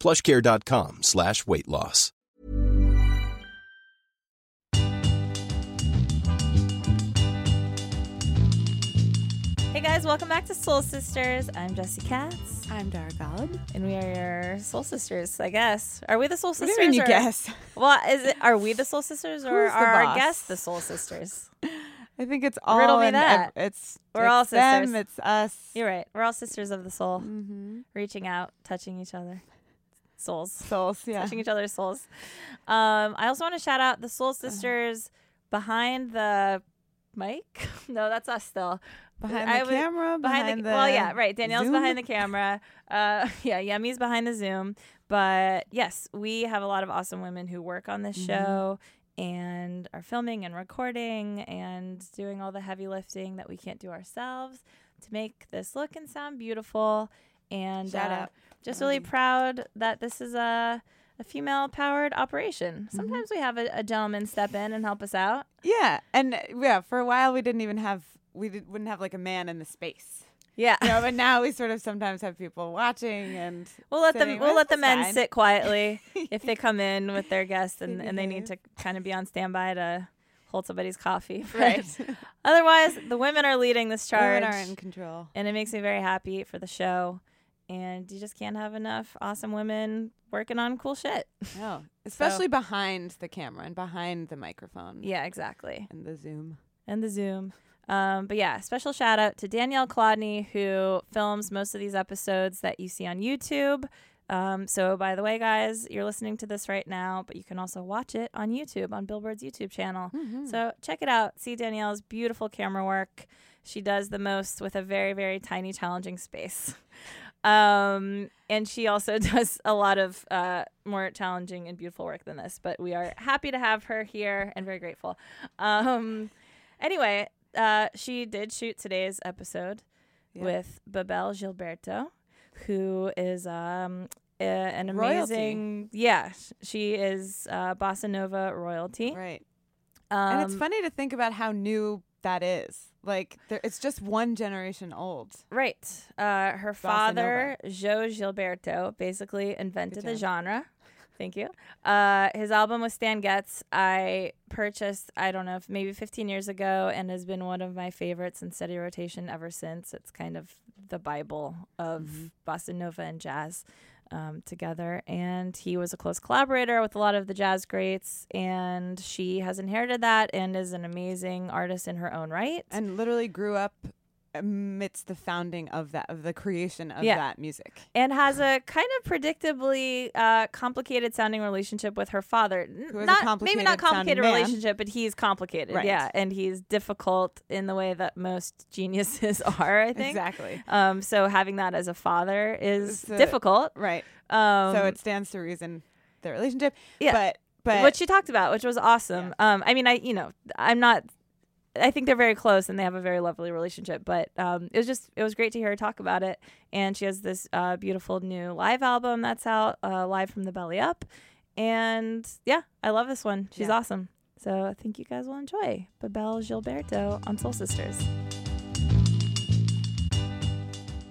plushcare.com slash weight loss. Hey guys, welcome back to Soul Sisters. I'm Jesse Katz, I'm Dara Dargod. and we are your Soul Sisters, I guess. Are we the Soul What do Sisters? you mean or- guess? Well, is it? Are we the Soul Sisters, or Who's are our guests the Soul Sisters? I think it's all Riddle me and that. ev- it's We're it's all them. It's us. You're right. We're all sisters of the soul, mm-hmm. reaching out, touching each other, souls, Souls, yeah. touching each other's souls. Um, I also want to shout out the Soul Uh-huh. Sisters behind the mic. no, that's us still. behind I the camera, behind, the, well, yeah, right. Danielle's Zoom. behind the camera. Uh, yeah, Yemi's behind the Zoom. But yes, we have a lot of awesome women who work on this Mhm. show and are filming and recording and doing all the heavy lifting that we can't do ourselves to make this look and sound beautiful. And Shout uh, out. Just really Um, proud that this is a a female powered operation. Mm-hmm. Sometimes we have a, a gentleman step in and help us out. Yeah, and uh, yeah, for a while we didn't even have we did, wouldn't have like a man in the space. Yeah. You know, but now we sort of sometimes have people watching and We'll let them. We'll "Well, let the men fine." sit quietly if they come in with their guests and, They and they need to kind of be on standby to hold somebody's coffee. But Right. Otherwise, the women are leading this charge, Women are in control. and it makes me very happy for the show. And you just can't have enough awesome women working on cool shit. No, especially behind the camera and behind the microphone Yeah, exactly. and the Zoom. and the Zoom. Um, but yeah, special shout out to Danielle Klodney, who films most of these episodes that you see on YouTube. Um, so, by the way, guys, you're listening to this right now, but you can also watch it on YouTube, on Billboard's YouTube channel. So, check it out. See Danielle's beautiful camera work. She does the most with a very, very tiny, challenging space. Um, and she also does a lot of uh, more challenging and beautiful work than this, but we are happy to have her here and very grateful. Um, anyway, uh, she did shoot today's episode Yeah. with Bebel Gilberto, who is um, a, an Royalty. amazing, yeah, she is uh, bossa nova royalty. Right. Um, and it's funny to think about how new that is. Like, there, it's just one generation old. Right. Uh, her Bossa father, João Gilberto, basically invented the genre. Thank you. Uh, his album with Stan Getz, I purchased, I don't know, if maybe 15 years ago, and has been one of my favorites in steady rotation ever since. It's kind of the Bible of bossa nova and jazz um, together. And he was a close collaborator with a lot of the jazz greats, and she has inherited that and is an amazing artist in her own right. And literally grew up amidst the founding of that, of the creation of Yeah. that music. and has a kind of predictably uh, complicated sounding relationship with her father. Who has a not maybe not complicated sounding man. relationship, but he's complicated. Right. Yeah, and he's difficult in the way that most geniuses are. I think. Exactly. Um, so having that as a father is difficult. Right. Um, so it stands to reason the relationship. Yeah. But, but what she talked about, which was awesome. Um, I mean, I you know, I'm not. I think they're very close and they have a very lovely relationship. But um, it was just it was great to hear her talk about it. And she has this uh, beautiful new live album that's out, uh, live from the belly up. And yeah, I love this one. She's Yeah. awesome. So I think you guys will enjoy Bebel Gilberto on Soul Sisters.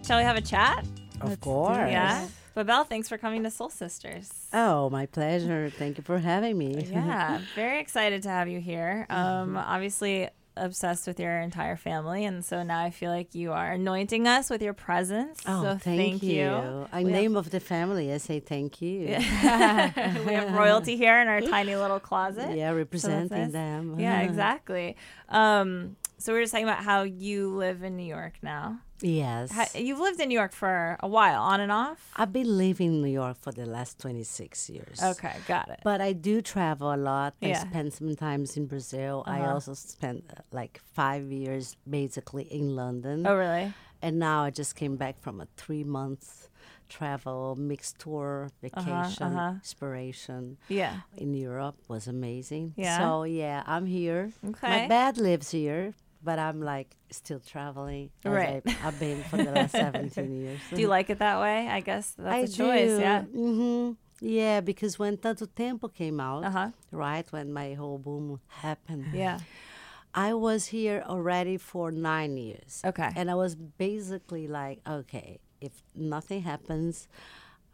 Shall we have a chat? Of Let's course. Yeah. Bebel, thanks for coming to Soul Sisters. Oh, my pleasure. Thank you for having me. yeah, very excited to have you here. Um, Mm-hmm. obviously, obsessed with your entire family, and so now I feel like you are anointing us with your presence. Oh, so thank, you. you. In We have- name of the family, I say thank you. we have royalty here in our tiny little closet. Yeah, representing nice. them. Yeah, exactly. Um, so we are just talking about how you live in New York now. Yes. Ha- you've lived in New York for a while, on and off. I've been living in New York for the last 26 years. Okay, got it. But I do travel a lot. I Yeah. spend some times in Brazil. I Uh-huh. also spent uh, like five years basically in London. oh, really? And now I just came back from a three month travel, mixed tour, vacation, uh-huh. inspiration Yeah. in Europe was amazing. Yeah? So yeah, I'm here. Okay. My dad lives here, but I'm like still traveling. Right. I, I've been for the last 17 years. Do you like it that way? I guess that's I a choice. do. Yeah. hmm Yeah, because when Tanto Tempo came out, Uh huh. right when my whole boom happened, Yeah. I was here already for nine years. Okay. And I was basically like, okay, if nothing happens,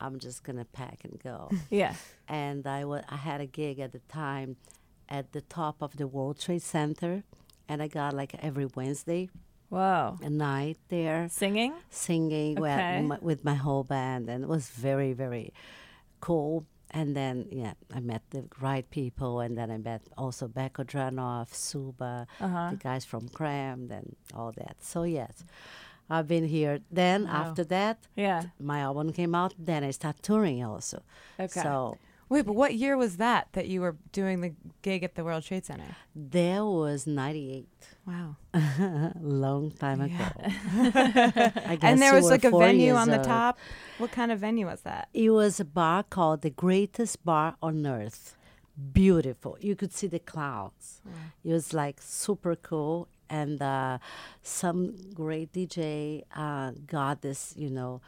I'm just gonna pack and go. Yeah. and I wa- I had a gig at the time at the top of the World Trade Center, and I got like every Wednesday Wow. a night there Singing? singing with, my, with my whole band, and it was very, very cool. And then, yeah, I met the right people, and then I met also Beco Dranoff, Suba, Uh-huh. the guys from Cram, and all that. So, yes, I've been here. Then, after that, Yeah. my album came out, then I started touring also. Okay. So, Wait, but what year was that that you were doing the gig at the World Trade Center? there was 98, Wow. long time ago. I guess And there was like a venue on the top. What kind of venue was that? It was a bar called the greatest bar on earth. Beautiful. You could see the clouds. It was like super cool. And uh, some great DJ uh, got this, you know,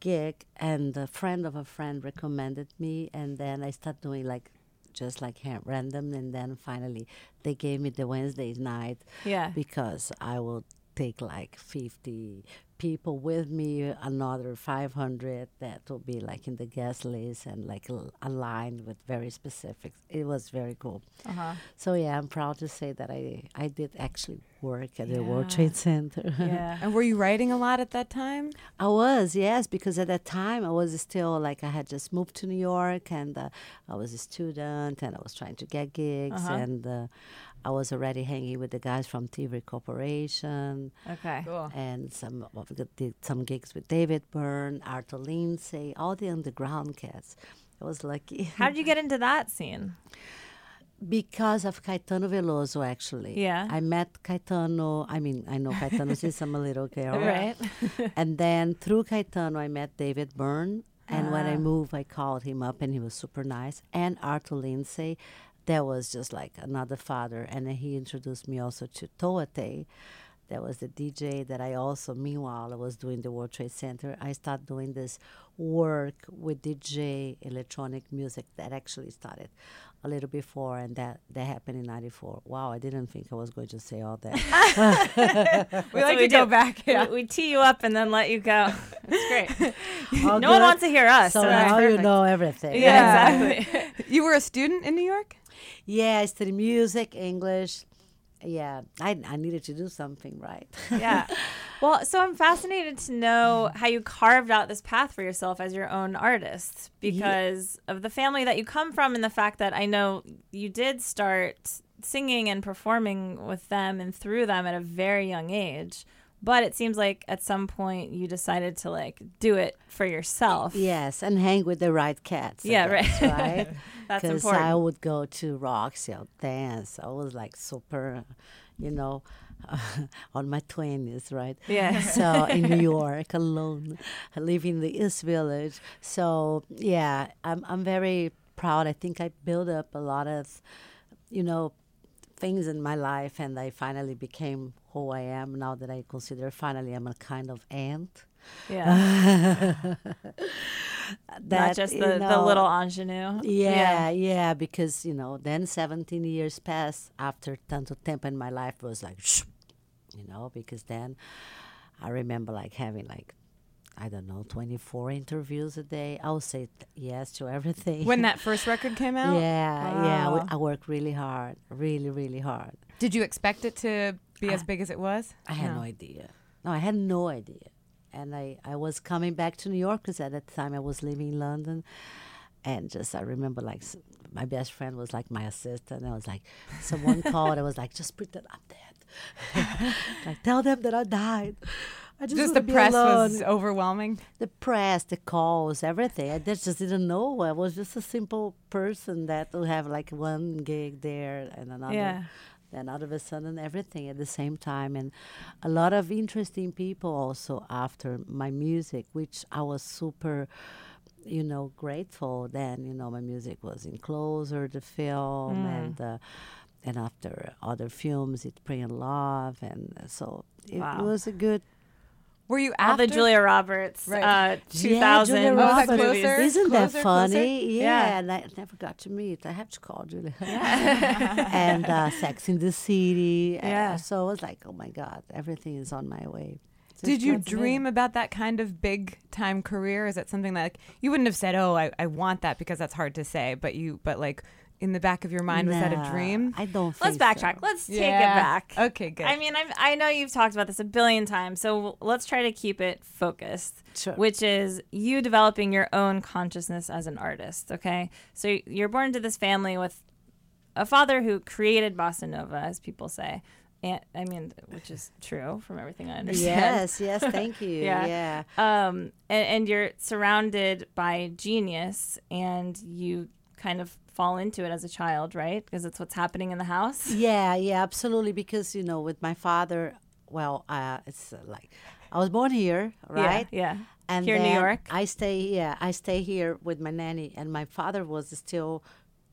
gig, and a friend of a friend recommended me. And then I started doing like just like random. And then finally, they gave me the Wednesday night Yeah. because I will take like 50 people with me, another 500 that will be like in the guest list and like al- aligned with very specific. It was very cool. Uh huh. So yeah, I'm proud to say that I I did actually work at the World Trade Center. Yeah. And were you writing a lot at that time? I was, yes, because at that time I was still like I had just moved to New York and uh, I was a student and I was trying to get gigs Uh-huh. and uh, I was already hanging with the guys from Thievery Corporation Okay. Cool. and some of the, did some gigs with David Byrne, Arto Lindsay, all the underground cats. I was lucky How did you get into that scene? because of Caetano Veloso. Actually, Yeah. I met Caetano. I mean, I know Caetano since I'm a little girl, Right. and then through Caetano, I met David Byrne. And when I Ah. moved, I called him up, and he was super nice. And Arto Lindsay, that was just like another father. And then he introduced me also to Towa Tei. That was the DJ that I also, meanwhile, I was doing the World Trade Center. I started doing this work with DJ electronic music that actually started a little before, and that, that happened in 94. Wow, I didn't think I was going to say all that. We That's like what to go do. back. We- Yeah. We, tee you up and then let you go. It's great. All no one wants to hear us. So So, that's now you know everything. Yeah, exactly. You were a student in New York? Yeah, I studied music, English. Yeah, I, I needed to do something, right? yeah. Well, so I'm fascinated to know how you carved out this path for yourself as your own artist because of the family that you come from and the fact that I know you did start singing and performing with them and through them at a very young age. But it seems like at some point you decided to like do it for yourself. yes, and hang with the right cats. Yeah, guess, right. right? That's Because important. I would go to Roxy, I'll dance. I was like super, you know, on my 20s, right? Yeah. So in New York, alone, I live in the East Village. So yeah, I'm I'm very proud. I think I built up a lot of, you know, things in my life, and I finally became who I am now. That I consider finally I'm a kind of ant. yeah. Not just you the, the little ingenue. Yeah, yeah, because you know, then 17 years passed after tanto tempo, and my life was like, you know, because then I remember like having like I don't know, 24 interviews a day. I would say th- yes to everything. When that first record came out? yeah, yeah. We- I worked really hard, really, really hard. Did you expect it to be as big as it was? I had no, idea. No, I had no idea. And I, I was coming back to New York because at that time I was living in London. And just, I remember like my best friend was like my assistant. I was like, someone called. I was like, just pretend I'm dead. like, tell them that I died. I just, Just the press alone. was overwhelming. the press, the calls, everything. I just just didn't know. I was just a simple person that would have like one gig there and another. Yeah. Then all of a sudden, everything at the same time, and a lot of interesting people also after my music, which I was super, you know, grateful. Then you know, my music was in Closer, the film, and uh, and after other films, it Bring Love, and so it, Wow. it was a good Were you All after? the Julia Roberts, Right. uh, Yeah, 2000 Julia Oh, is that Roberts. movies. closer? Isn't that funny? closer? Yeah, Yeah. and I never got to meet. I have to call Julia. and uh, Sex in the City. Yeah. so I was like, oh my God, everything is on my way. It's Did you just- dream about that kind of big time career? Is that something that like you wouldn't have said, "Oh, I, I want that," because that's hard to say. But you, but like in the back of your mind, was that a dream? I don't Let's think backtrack. so. Let's take it back. Okay, good. I mean, I've, I know you've talked about this a billion times, so let's try to keep it focused. Sure. Which is you developing your own consciousness as an artist. Okay, so you're born into this family with a father who created bossa nova, as people say. And I mean, which is true from everything I understand. Yes, yes, thank you. Yeah. yeah. um, and, and you're surrounded by genius, and you kind of fall into it as a child, right? Because it's what's happening in the house. Yeah, yeah, absolutely. Because you know, with my father, well, uh, it's uh, like I was born here, right? Yeah. yeah. And Here in New York? I stay yeah, I stay here with my nanny, and my father was still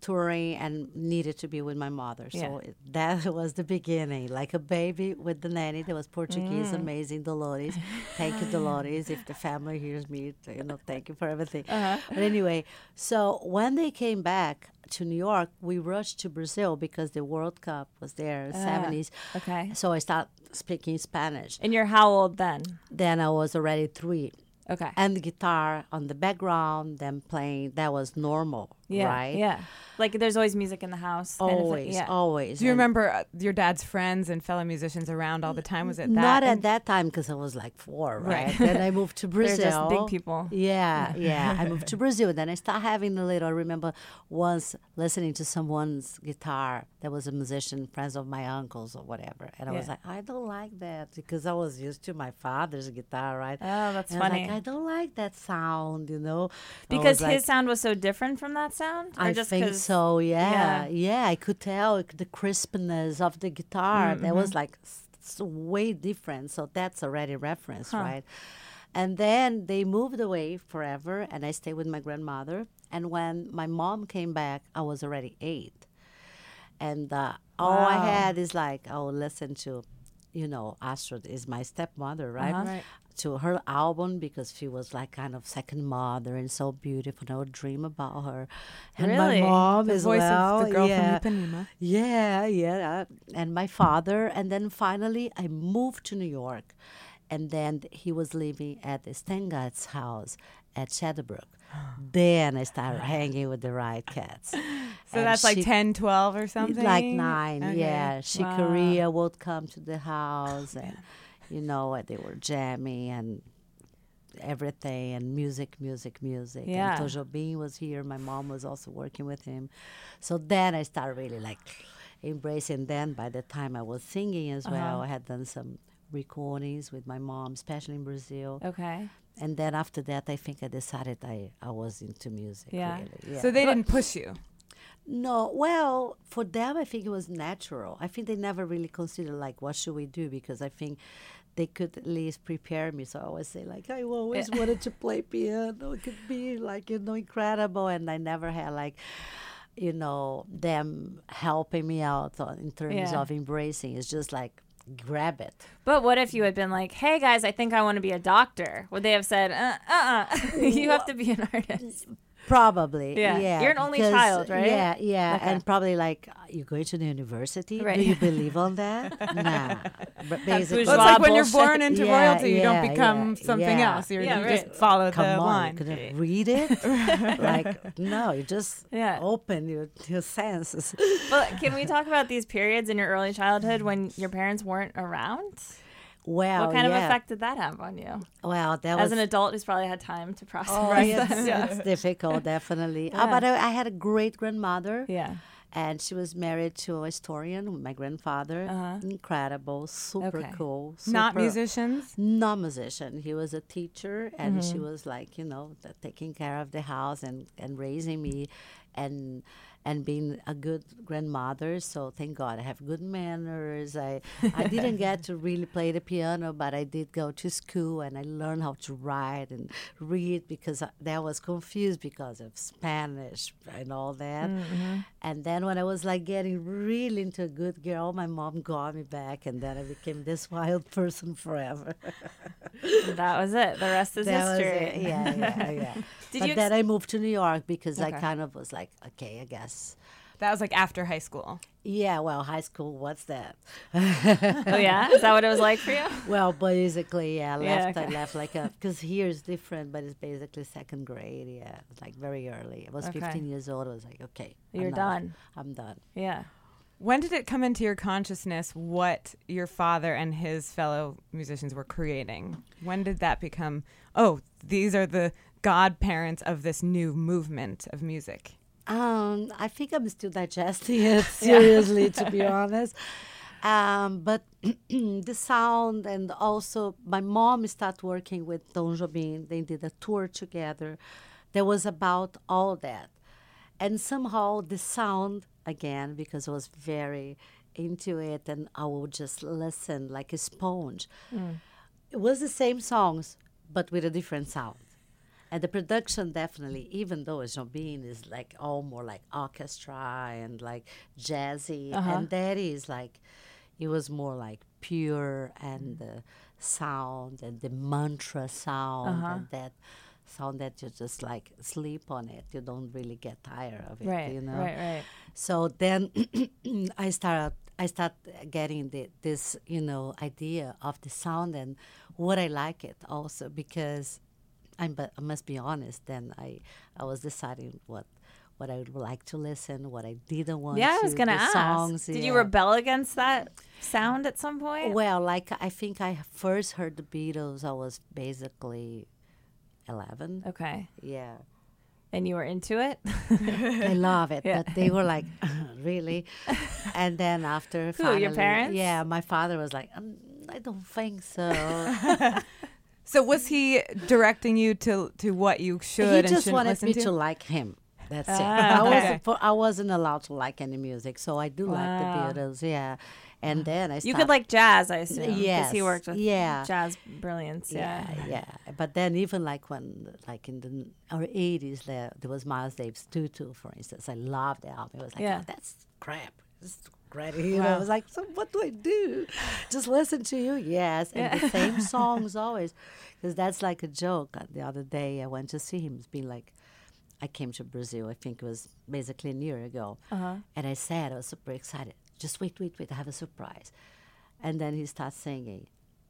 touring and needed to be with my mother. So Yeah. it, that was the beginning, like a baby with the nanny. That was Portuguese, Mm. amazing, Dolores. Thank you, Dolores. If the family hears me, you know, thank you for everything. Uh-huh. But anyway, so when they came back to New York, we rushed to Brazil because the World Cup was there, in the seventies. Ah, okay. So I started speaking Spanish. And you're how old then? Then I was already three Okay. and the guitar on the background, then playing. That was normal, yeah. right? Yeah. Like there's always music in the house. kind of thing. Always, yeah. always. Do you And remember uh, your dad's friends and fellow musicians around all the time? Was it that? Not at And- that time because I was like four, right? Right. then I moved to They're Brazil. just big people. Yeah, yeah. I moved to Brazil. Then I started having a little. I remember once listening to someone's guitar that was a musician, friends of my uncles or whatever, and I was like, I don't like that because I was used to my father's guitar, right? Oh, that's And I was funny. like, I don't like that sound, you know, because his like, sound was so different from that sound? Or I just think 'cause- so. Yeah, yeah. yeah, I could tell the crispness of the guitar. That was Mm-hmm. like s- s- way different. So that's already reference, right? And then they moved away forever, and I stayed with my grandmother. And when my mom came back, I was already eight, and uh, all I had is like, oh, listen to, you know, Astrud is my stepmother, right? Uh-huh. Right. To her album because she was like kind of second mother and so beautiful. And I would dream about her. And Really? my mom The as voice well. of the girl yeah. from Ipanema. Yeah, yeah. And my father. And then finally I moved to New York. And then he was living at the Stan Getz's house at Shadowbrook. then I started hanging with the Riot Cats. So that's like 10, 12 or something? Like nine, Okay. yeah. She Wow. Korea would come to the house, and you know they were jamming and everything, and music, music, music. Yeah. And Tom Jobim was here. My mom was also working with him. So then I started really like embracing. Then by the time I was singing as well, uh-huh. I had done some recordings with my mom, especially in Brazil. Okay. And then after that, I think I decided I, I was into music. Yeah. Really. yeah. So they didn't push you. No, well, for them, I think it was natural. I think they never really considered like, what should we do? Because I think they could at least prepare me. So I always say like, I always wanted to play piano. It could be like you know incredible, and I never had like, you know, them helping me out on, in terms Yeah. of embracing. It's just like grab it. But what if you had been like, "Hey guys, I think I want to be a doctor"? Would they have said, "Uh, uh, uh you have to be an artist"? Probably. Yeah. Yeah. You're an only because- child, right? Yeah, yeah. Okay. And probably like, you're going to the university? Right. Do you believe on that? nah. But basically, Well, it's like when you're born into Yeah, royalty, you don't become yeah, something yeah. else. You're, Yeah, you right. just follow come the on, line. you couldn't read it? like, no, you just Yeah. open your, your senses. But can we talk about these periods in your early childhood when your parents weren't around? Well, what kind yeah. of effect did that have on you? Well, that As was an adult who's probably had time to process Oh, that. it's, yeah. it's difficult, definitely. Uh, Yeah. but I, I had a great grandmother. Yeah. And she was married to a historian, my grandfather. Uh-huh. Incredible, super Okay. cool. Not musicians. not musician. He was a teacher, and Mm-hmm. she was like, you know, the, taking care of the house and, and raising me, and and being a good grandmother. So thank God I have good manners. I I didn't get to really play the piano, but I did go to school and I learned how to write and read because I, that was confused because of Spanish and all that. Mm-hmm. And then when I was like getting really into a good girl, my mom got me back, and then I became this wild person forever. That was it. The rest is That history. Yeah, yeah, yeah. Did but you ex- then I moved to New York because I kind of was like, okay, I guess. That was like after high school. Yeah, well, high school, what's that? Oh yeah, is that what it was like for you? Well, basically, yeah, I Yeah, left. I left like a because here is different, but it's basically second grade. Yeah, like very early. I was Okay. 15 years old. I was like, okay, You're enough. done. I'm done. Yeah. When did it come into your consciousness what your father and his fellow musicians were creating? When did that become, oh, these are the godparents of this new movement of music? Um, I think I'm still digesting it seriously, to be honest. Um, but the sound and also my mom started working with Tom Jobim. They did a tour together. That was about all that, and somehow the sound again because I was very into it, and I would just listen like a sponge. It was the same songs, but with a different sound. And the production definitely, even though Jobim is like all more like orchestra and like jazzy, uh-huh. and that is like, it was more like pure and the sound and the mantra sound uh-huh. and that sound that you just like sleep on it. You don't really get tired of it, Right. you know. Right. Right. So then I started I start getting the, this you know idea of the sound and what I like it also because I'm but I must be honest. Then I I was deciding what what I would like to listen, what I didn't want. Yeah, I was gonna ask. Songs, Did you rebel against that sound at some point? Well, like I think I first heard the Beatles. I was basically eleven. Okay. Yeah. And you were into it? I love it. Yeah. But they were like, really? And then after Who, your parents? Yeah, my father was like, um, I don't think so. So was he directing you to to what you should he just shouldn't wanted listen me to? to like him. That's it. Ah, I wasn't. I wasn't allowed to like any music, so I do Wow. like the Beatles. Yeah, and then I. You could like jazz, I assume. Because Yes, he worked with yeah. jazz brilliance. Yeah. Yeah, yeah. But then even like when, like in the our eighties, there there was Miles Davis Tutu, for instance. I loved the album. It was like, Yeah. oh, that's crap. It's know, Wow. I was like, so what do I do? Just listen to you? Yes, and the same songs always, because that's like a joke. Uh, The other day I went to see him. It's been like. I came to Brazil, I think it was basically a year ago. Uh-huh. And I said, I was super excited. Just wait, wait, wait, I have a surprise. And then he starts singing,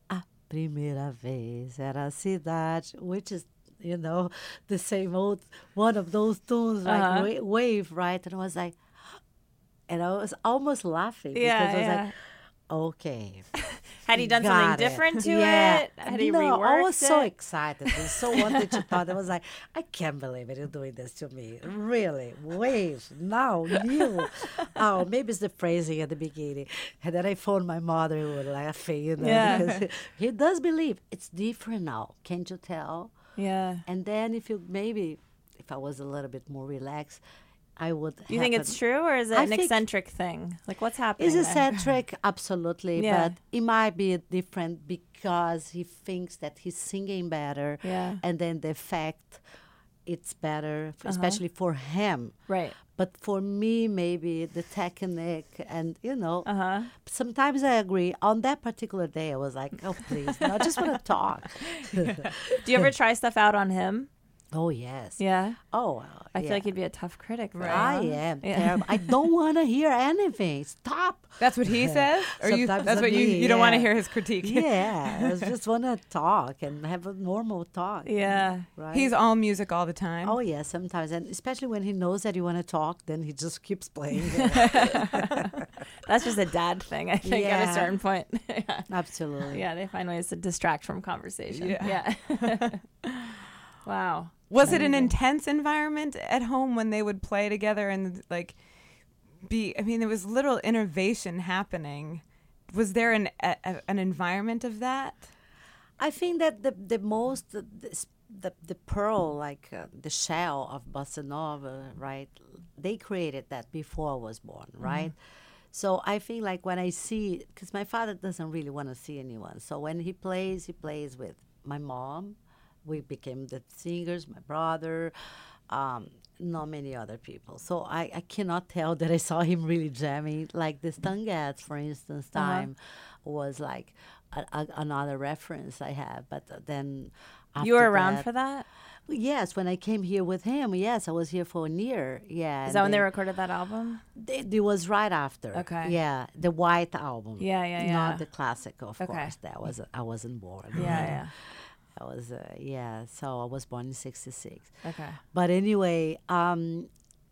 A primeira vez era a cidade, which is, you know, the same old, one of those tunes, like Uh-huh. wa- wave, right? And I was like, and I was almost laughing Yeah, because I was yeah. like, okay. Had he done something it. different to yeah. it? Had he no, reworked I was so excited and so wanted to talk. I was like, I can't believe it. You're doing this to me. Really? Wave. Now, new. oh, maybe it's the phrasing at the beginning. And then I phoned my mother who was laughing, you know, Yeah. because he does believe it's different now. Can't you tell? Yeah. And then if you maybe, if I was a little bit more relaxed, I would. Do you think it's true or is it I an eccentric thing? Like what's happening? Is there? eccentric, absolutely, Yeah. but it might be different because he thinks that he's singing better, Yeah. and then the effect, it's better, Uh-huh. especially for him. Right. But for me, maybe the technique, and you know, Uh huh. sometimes I agree. On that particular day, I was like, "Oh, please, no, I just want to talk." Do you ever try stuff out on him? Oh yes. Yeah. Oh, well, I feel like you'd be a tough critic. Right? I am Yeah. terrible. I don't want to hear anything. Stop. That's what he says, or you? That's what you. me, You don't want to hear his critique. Yeah, I just want to talk and have a normal talk. Yeah. Right. He's all music all the time. Oh yeah, sometimes, and especially when he knows that you want to talk, then he just keeps playing. That's just a dad thing, I think, at a certain point. yeah. Absolutely. yeah, they find ways to distract from conversation. Yeah. Yeah. wow. Was it an intense environment at home when they would play together and like be? I mean, there was little innovation happening. Was there an a, an environment of that? I think that the the most the the, the pearl like uh, the shell of bossa nova, right? They created that before I was born, right? So I think like when I see, because my father doesn't really want to see anyone. So when he plays, he plays with my mom. We became the singers. My brother. Um, not many other people. So I, I cannot tell that I saw him really jamming. Like the Stan Getz, for instance, time was like a, a, another reference I have. But then You were around that- for that? Yes, when I came here with him, yes, I was here for a year. Yeah. Is that when they then- recorded that album? It, it was right after. Okay. Yeah, the White album. Yeah, yeah, yeah. Not the classic, of Okay. course. That was I wasn't born. Yeah, yeah. I was uh, yeah. So I was born in '66. Okay. But anyway, um,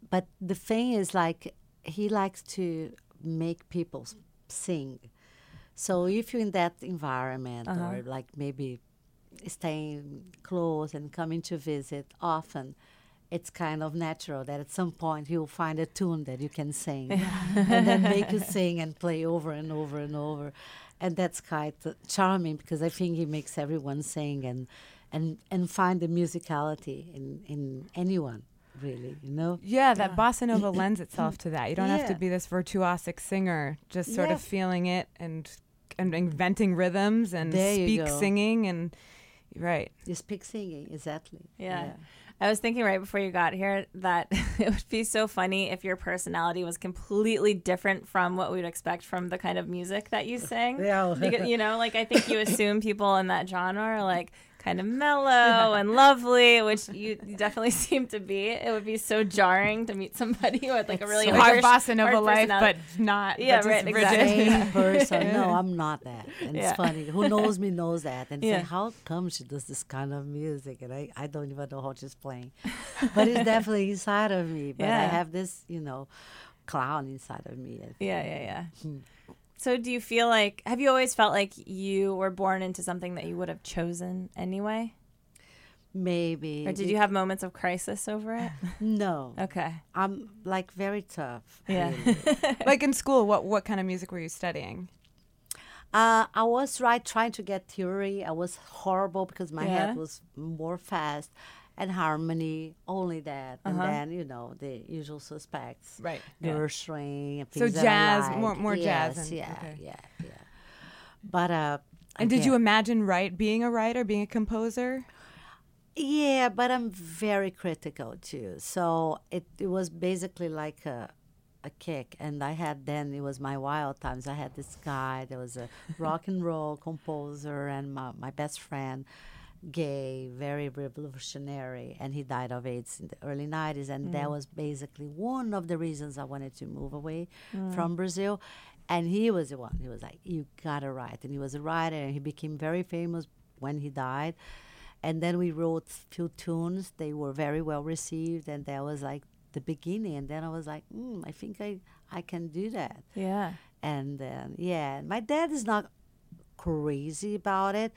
but the thing is, like, he likes to make people sing. So if you're in that environment, Uh-huh. or like maybe staying close and coming to visit often, it's kind of natural that at some point you'll find a tune that you can sing, and then make you sing and play over and over and over, and that's quite uh, charming because I think he makes everyone sing and and and find the musicality in in anyone really, you know. Yeah, that bossa nova lends itself to that. You don't have to be this virtuosic singer, just sort of feeling it and and inventing rhythms and There speak singing and right. You speak singing exactly. Yeah. I was thinking right before you got here that it would be so funny if your personality was completely different from what we'd expect from the kind of music that you sing. Yeah. Because, you know, like I think you assume people in that genre are like kind of mellow and lovely, which you definitely seem to be. It would be so jarring to meet somebody with like a really so- harsh, Like bossa nova hard life, but not. Yeah, but right, exactly. Same person. No, I'm not that. And Yeah. it's funny. Who knows me knows that. And Yeah. say, how come she does this kind of music? And I, I don't even know how she's playing. but it's definitely inside of me. But I have this, you know, clown inside of me. Yeah, yeah, yeah. Hmm. So do you feel like have you always felt like you were born into something that you would have chosen anyway? Maybe. Or did you have moments of crisis over it? No. Okay. I'm like very tough. Yeah. like in school, what what kind of music were you studying? Uh, I was right trying to get theory. I was horrible because my Yeah? head was more fast and harmony, only that. And Uh-huh. then, you know, the usual suspects. Right. Yeah. Gershwin. and So things that I jazz, like. more- more jazz and- yeah, okay. yeah, yeah. But uh, And did you imagine write being a writer, being a composer? Yeah, but I'm very critical too. So it, it was basically like a, a kick. And I had then, it was my wild times. I had this guy that was a rock and roll composer and my, my best friend, gay, very revolutionary. And he died of AIDS in the early 90s. And that was basically one of the reasons I wanted to move away from Brazil. And he was the one. He was like, you gotta write. And he was a writer and he became very famous when he died and then we wrote few tunes they were very well received and that was like the beginning and then i was like mm, i think i i can do that Yeah. and then yeah my dad is not crazy about it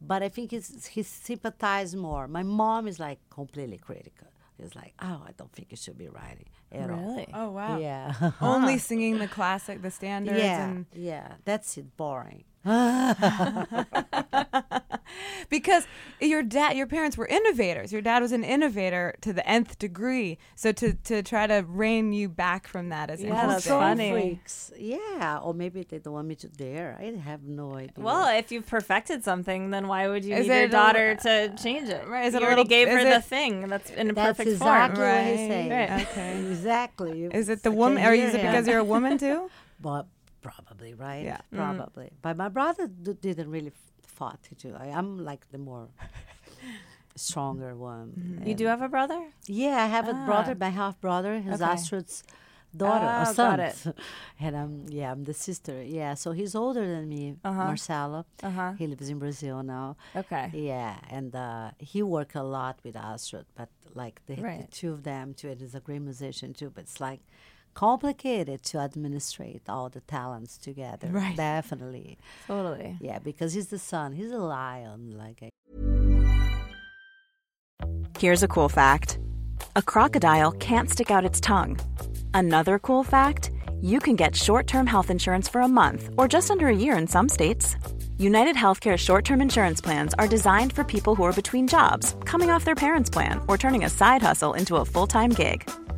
but i think he's he sympathized more. My mom is like completely critical. It's like oh i don't think you should be writing at all. Really? Oh wow. yeah. Only singing the classic, the standards, yeah and yeah. That's it boring because your dad, your parents were innovators. Your dad was an innovator to the nth degree. So to to try to rein you back from that is Yeah, interesting. that's Control funny. freaks. Yeah, or maybe they don't want me to dare. I have no idea. Well, if you've perfected something, then why would you Is need your it a- daughter to change it? Right, is you it a already little- gave her is the thing that's in a That's perfect exactly form. what he's Right, saying. right. Okay. Exactly. Is it the I woman? Or is it because you're a woman too? But probably right. Yeah. Mm. Probably. But my brother d- didn't really f- fought to do. I am like the more stronger one. You do have a brother? Yeah, I have a brother, Ah. my half brother. He's Okay. Astrud's daughter Oh, or got son. it. and I'm yeah, I'm the sister. Yeah, so he's older than me, Uh-huh. Marcelo. Uh huh. He lives in Brazil now. Okay. Yeah, and uh, he worked a lot with Astrud, but like the, the two of them too, and he's a great musician too. But it's like complicated to administrate all the talents together. Right. Definitely. Totally. Yeah, because he's the son. He's a lion. Like a Here's a cool fact a crocodile can't stick out its tongue. Another cool fact you can get short term health insurance for a month or just under a year in some states. United Healthcare short term insurance plans are designed for people who are between jobs, coming off their parents' plan, or turning a side hustle into a full time gig.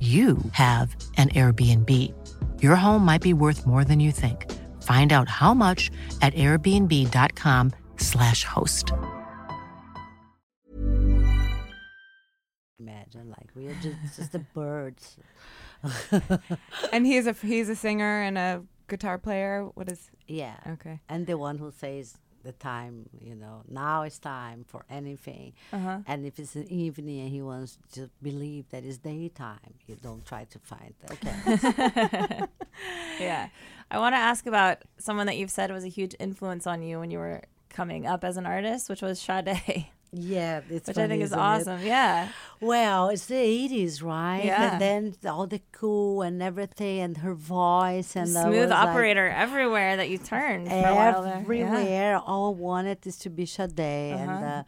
you have an Airbnb. Your home might be worth more than you think. Find out how much at airbnb.com/slash host. imagine, like we are just, just the birds. and he's a he's a singer and a guitar player. What is Yeah. okay? And the one who says the time, you know, now it's time for anything. Uh-huh. And if it's an evening and he wants to believe that it's daytime, you don't try to find that. okay. yeah. I want to ask about someone that you've said was a huge influence on you when you were coming up as an artist, which was Sade, yeah, it's which I think funny, is isn't it? awesome. Yeah. Well, it's the eighties, right? Yeah. And then all the cool and everything, and her voice and Smooth was like, operator everywhere that you turned for a while there. Yeah. everywhere. All I wanted is to be Sade, and Uh-huh. uh,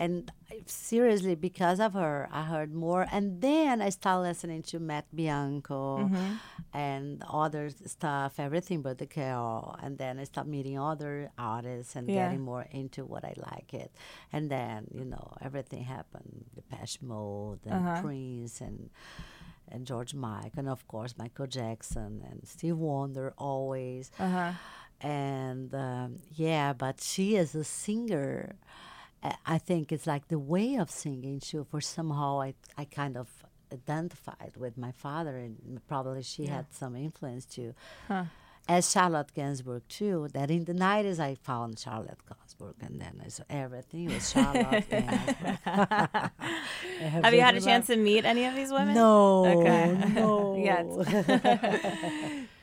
and seriously, because of her, I heard more. And then I started listening to Matt Bianco Mm-hmm. and other stuff, Everything but the Girl. And then I started meeting other artists and Yeah. getting more into what I like it. And then you know everything happened: Depeche Mode and Uh-huh. Prince and and George mike and of course Michael Jackson and Steve Wonder always. Uh-huh. And um, yeah, but she is a singer. I- think it's like the way of singing too. For somehow I I kind of identified with my father, and probably she had some influence too. As Charlotte Gainsbourg too. That in the nineties I found Charlotte Gainsbourg, and then I saw everything was Charlotte Gainsbourg. Have you had a chance to meet any of these women? No, Okay. no. Yet.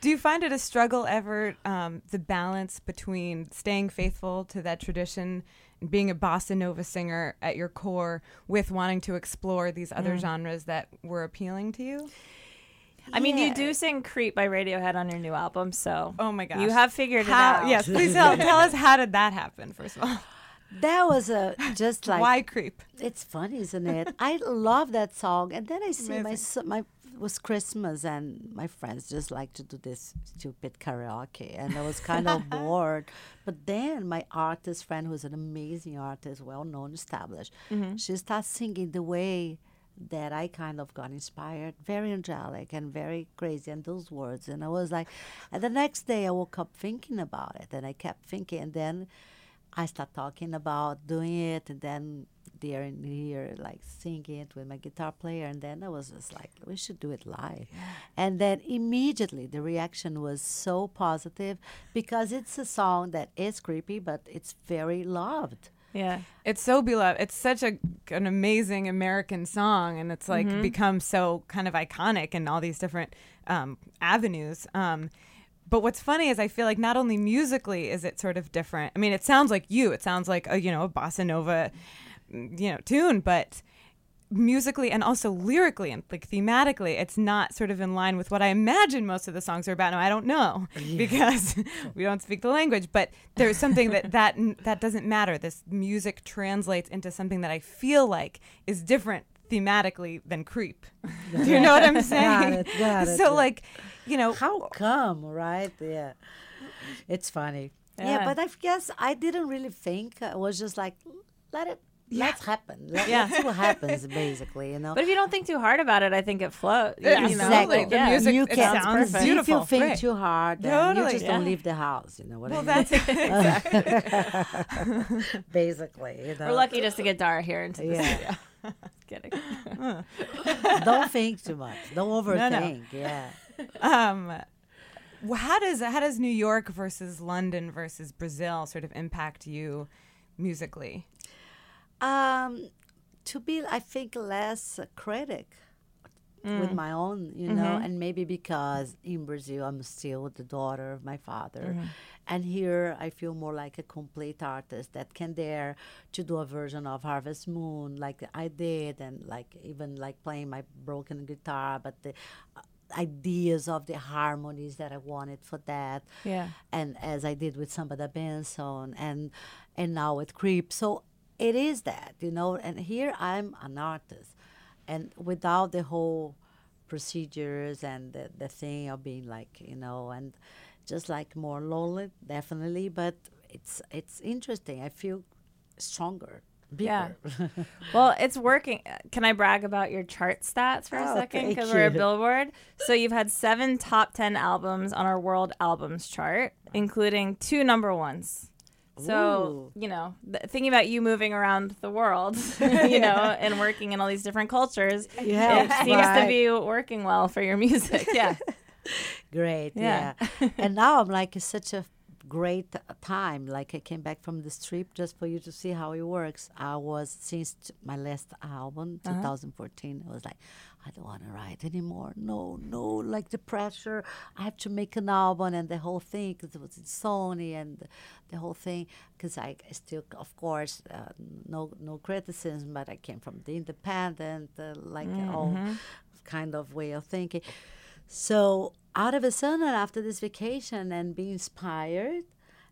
Do you find it a struggle ever, um, the balance between staying faithful to that tradition being a bossa nova singer at your core with wanting to explore these other Mm. genres that were appealing to you? I mean, you do sing "Creep" by Radiohead on your new album, so Oh my gosh. you have figured it out. yes, please tell, tell us how did that happen, first of all? That was a just like Why creep? It's funny, isn't it? I love that song, and then I see my Amazing. son- my it was Christmas, and my friends just like to do this stupid karaoke, and I was kind of bored. But then my artist friend, who's an amazing artist, well known, established, mm-hmm. she starts singing the way that I kind of got inspired, very angelic and very crazy, and those words, and I was like, and the next day I woke up thinking about it, and I kept thinking, and then. I start talking about doing it, and then there and here, like singing it with my guitar player, and then I was just like, we should do it live. And then immediately the reaction was so positive because it's a song that is creepy, but it's very loved. yeah. It's so beloved. It's such a an amazing American song, and it's like become so kind of iconic in all these different um, avenues. Um, but what's funny is I feel like not only musically is it sort of different. I mean, it sounds like you. It sounds like a you know a bossa nova, mm, you know, tune, but musically and also lyrically and like thematically it's not sort of in line with what i imagine most of the songs are about now i don't know because we don't speak the language but there's something that that that doesn't matter this music translates into something that i feel like is different thematically than Creep. Do you know what I'm saying? Got it, got it, so yeah. like, you know, How come, right? Yeah. It's funny. Yeah. Yeah. but I guess I didn't really think. Uh, I was just like, let it, let's happen. Let, Yeah. Let's what happens, basically, you know? But if you don't think too hard about it, I think it floats. Yeah, you know? absolutely. Like, The yeah. music- you it can, sounds if you beautiful. think Great. too hard, then Totally. you just don't leave the house. You know what well, I mean? that's exactly. basically, you know. We're lucky just to get Dara here into the Yeah. studio. Kidding. don't think too much. Don't no. overthink. Yeah. Um, how does how does New York versus London versus Brazil sort of impact you musically? Um, to be, I think, less a critic with my own, you know, and maybe because in Brazil I'm still the daughter of my father, and here I feel more like a complete artist that can dare to do a version of Harvest Moon like I did, and like even like playing my broken guitar, but the uh, ideas of the harmonies that I wanted for that Yeah. and as I did with Samba Benson and and now with Creep. So it is that, you know, and here I'm an artist and without the whole procedures and the, the thing of being like, you know, and just like more lonely, definitely, but it's it's interesting. I feel stronger. Yeah. Well, it's working. Can I brag about your chart stats for a Oh, second? Because we're a. Billboard. So you've had seven top 10 albums on our world albums chart, including two number ones. So, Ooh. you know, th- thinking about you moving around the world, you know, and working in all these different cultures, Yeah, it seems to be working well for your music. Yeah. Great, Yeah. yeah. and now I'm like, it's such a great time. Like I came back from this trip just for you to see how it works. I was since t- my last album, 2014. I was like, I don't want to write anymore. No, no, like the pressure. I have to make an album and the whole thing because it was in Sony and the, the whole thing. Because I, I still, of course, uh, no, no criticism, but I came from the independent, uh, like all kind of way of thinking. So out of a sudden, after this vacation and be inspired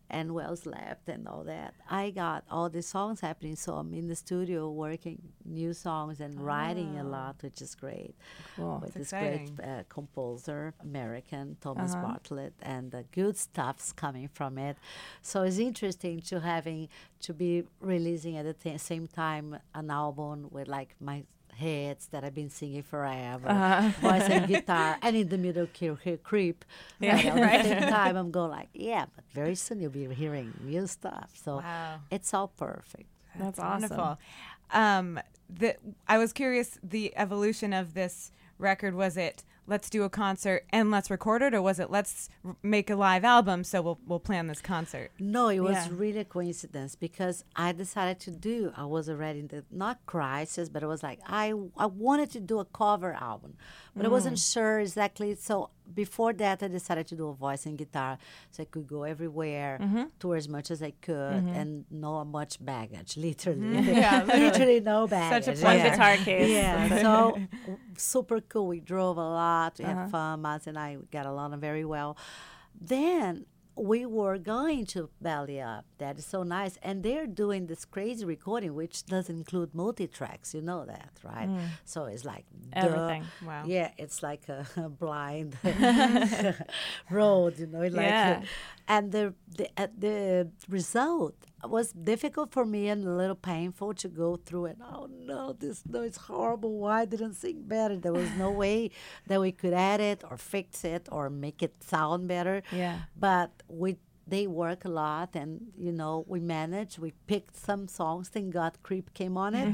and well slept and all that, I got all the songs happening. So I'm in the studio working new songs and writing a lot, which is great. Cool. With That's this great uh, composer, American Thomas Bartlett, and the good stuff's coming from it. So it's interesting to having to be releasing at the t- same time an album with like my hits that I've been singing forever, voice and guitar, and in the middle cre- cre- creep. Yeah, But at right. the same time, I'm going like, yeah, but very soon you'll be hearing new stuff. So Wow. it's all perfect. That's awesome. Wonderful. Um, the, I was curious the evolution of this record. Was it let's do a concert and let's record it, or was it let's r- make a live album so we'll we'll plan this concert? No, it was Yeah. really a coincidence because I decided to do. I was already in the not crisis, but it was like I I wanted to do a cover album, but I wasn't mm. sure exactly. So before that, I decided to do a voice and guitar, so I could go everywhere, mm-hmm. tour as much as I could, mm-hmm. and no much baggage, literally. Mm-hmm. Yeah, literally. literally no baggage. Such a One Yeah. guitar case. Yeah, so super cool. We drove a lot. We had uh-huh. fun. Maz and I got along very well. Then we were going to Belly Up. That is so nice. And they're doing this crazy recording, which doesn't include multi tracks. You know that, right? So it's like duh. Everything. Wow. Yeah, it's like a, blind road, you know. Like, Yeah. and the the uh, the result was difficult for me and a little painful to go through it. Oh no, this no, it's horrible. Why didn't sing better? There was no way that we could edit or fix it or make it sound better. Yeah. But we they work a lot and you know we managed we picked some songs thank god creep came on it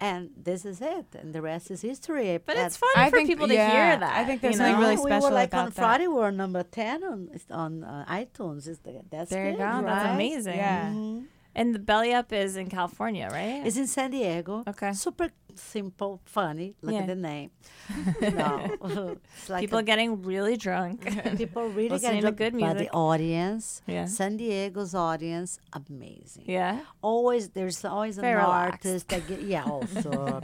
and this is it and the rest is history But That- it's fun I for think- people to yeah, hear that. I think there's you something know? really we special were like about on that. Friday. We were number ten on on uh, iTunes. Is the, that's There you good, go. That's amazing. Yeah. And the belly up is in California, right? It's in San Diego. Okay. Super simple, funny. Look Yeah. at the name. no, it's like people a- getting really drunk. people really listening get to good But the audience, Yeah. San Diego's audience, amazing. yeah. Always, there's always Very an relaxed. artist that get, yeah, also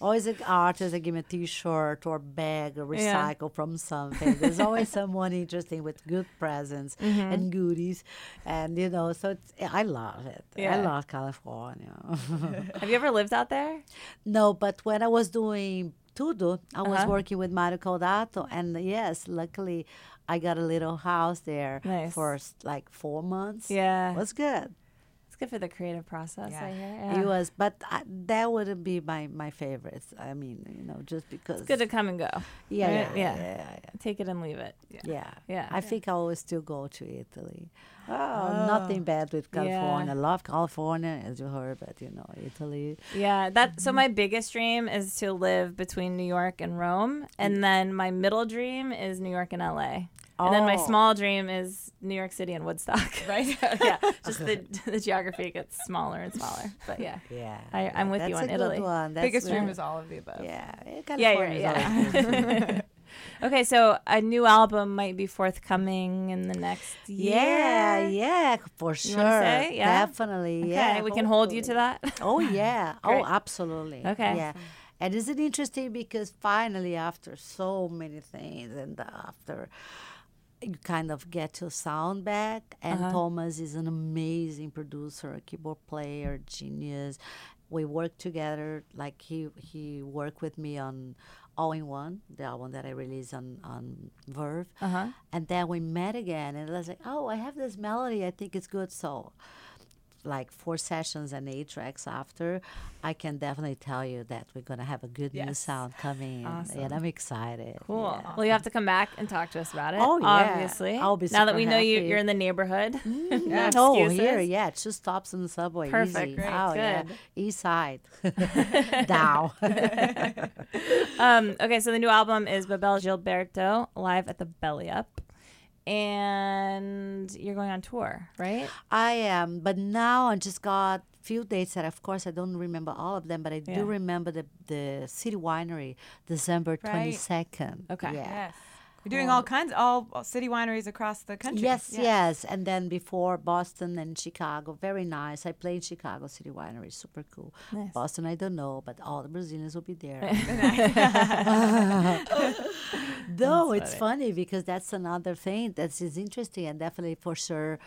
always an artist that give me a T-shirt or bag or Yeah. recycle from something. There's always someone interesting with good presents Mm-hmm. and goodies, and you know, so it's, I love it. Yeah. I love California. Have you ever lived out there? no, but when I was doing Tudo, I was Uh-huh. working with Mario Caldato, and yes, luckily, I got a little house there Nice. for like four months. Yeah. it was good. Good for the creative process. Yeah. I hear. It was, but I, that wouldn't be my my favorites. I mean, you know, just because. It's good to come and go. yeah, right? yeah, Yeah. yeah, yeah, Take it and leave it. yeah. Yeah. I think I always still go to Italy. Oh, oh. nothing bad with California. I love California, as you heard, but you know, Italy. Yeah, that so mm-hmm. my biggest dream is to live between New York and Rome, and mm. then my middle dream is New York and LA. And then my Oh. small dream is New York City and Woodstock. Right? yeah. Just the the geography gets smaller and smaller. But yeah. Yeah, I- I'm with that's you a on good Italy. One. That's Biggest dream is all of the above. Yeah, Yeah, you're right, is. Okay, so a new album might be forthcoming in the next year. Yeah, yeah, for sure. wanna say? Yeah? Definitely. Okay, Yeah, we can hold you to that. Oh yeah. Oh, absolutely. Okay. Yeah. And isn't it interesting because finally, after so many things, and after you kind of get your sound back, and Uh-huh. Thomas is an amazing producer, keyboard player, genius. We work together. Like he he worked with me on All in One, the album that I released on on Verve. Uh-huh. And then we met again, and I was like, "Oh, I have this melody. I think it's good." So, like four sessions and eight tracks after, I can definitely tell you that we're gonna have a good new sound coming, Awesome. and I'm excited. Cool. Yeah. Well, you have to come back and talk to us about it. Oh, yeah. Obviously. I'll be now that we know you, you're in the neighborhood. no Oh, excuses. here, yeah, two stops on the subway. Perfect, Easy. great, oh, yeah. good. East side. Down. Um, okay, so the new album is Bebel Gilberto live at the Belly Up, and you're going on tour, right? I am, but now I just got few dates that, of course, I don't remember all of them, but I Yeah. do remember the the City Winery, December Right. twenty second. Okay. Yeah. Yes. You're doing all kinds, all all city wineries across the country. Yes, Yeah. yes, and then before Boston and Chicago, very nice. I played Chicago City Winery, super cool. Nice. Boston, I don't know, but all the Brazilians will be there. no, it's funny because that's another thing that is interesting, and definitely for sure,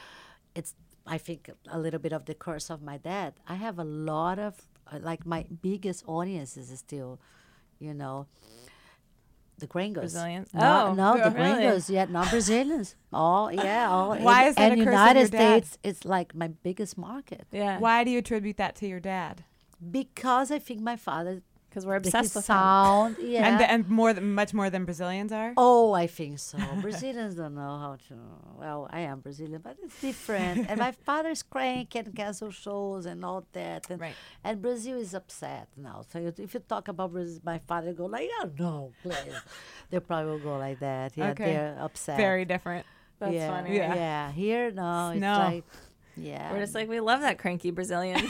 it's I think a little bit of the curse of my dad. I have a lot of uh, like my biggest audience is still, you know. The gringos. Brazilians? No, Oh, no, the really? gringos. Yeah, not Brazilians. All yeah, all. Why and, is that and a curse United your dad? States is like my biggest market Yeah. Why do you attribute that to your dad? because I think my father Because we're obsessed with him. sound. Yeah. And and more than much more than Brazilians are. Oh, I think so. Brazilians don't know how to. Well, I am Brazilian, but it's different. and my father's crank and cancel shows and all that. And, Right. and Brazil is upset now. So you- if you talk about Brazil, my father go like, "Oh no, please." they probably will go like that. Yeah, Okay. they're upset. Very different. That's yeah, funny. Yeah. Yeah. Here, no, it's No. like, yeah. We're just like, we love that cranky Brazilian.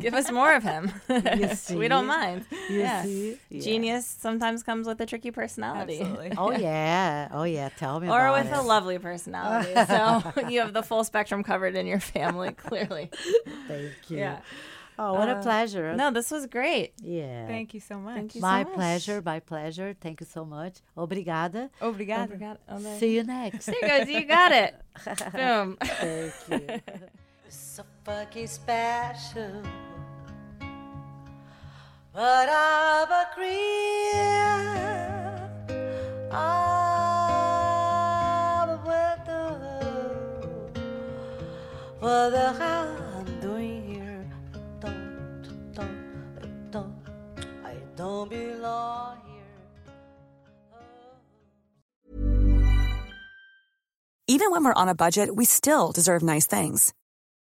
Give us more of him. we don't mind. You yeah. see? Yeah. Genius sometimes comes with a tricky personality. Absolutely. Oh yeah, oh yeah. Tell me Or about with it. a lovely personality. so you have the full spectrum covered in your family, clearly. Thank you. Yeah. Oh, what a Uh, pleasure. No, this was great. Yeah. Thank you so much. Thank you My so much. pleasure, my pleasure. Thank you so much. Obrigada. Obrigada. Obrigado. Oh, See you next. There you go. You got it. Boom. Thank you. So fucking special. But I'm a queen. I'm a window. For the hell I'm doing here. Don't, don't, don't. I don't belong here. Even when we're on a budget, we still deserve nice things.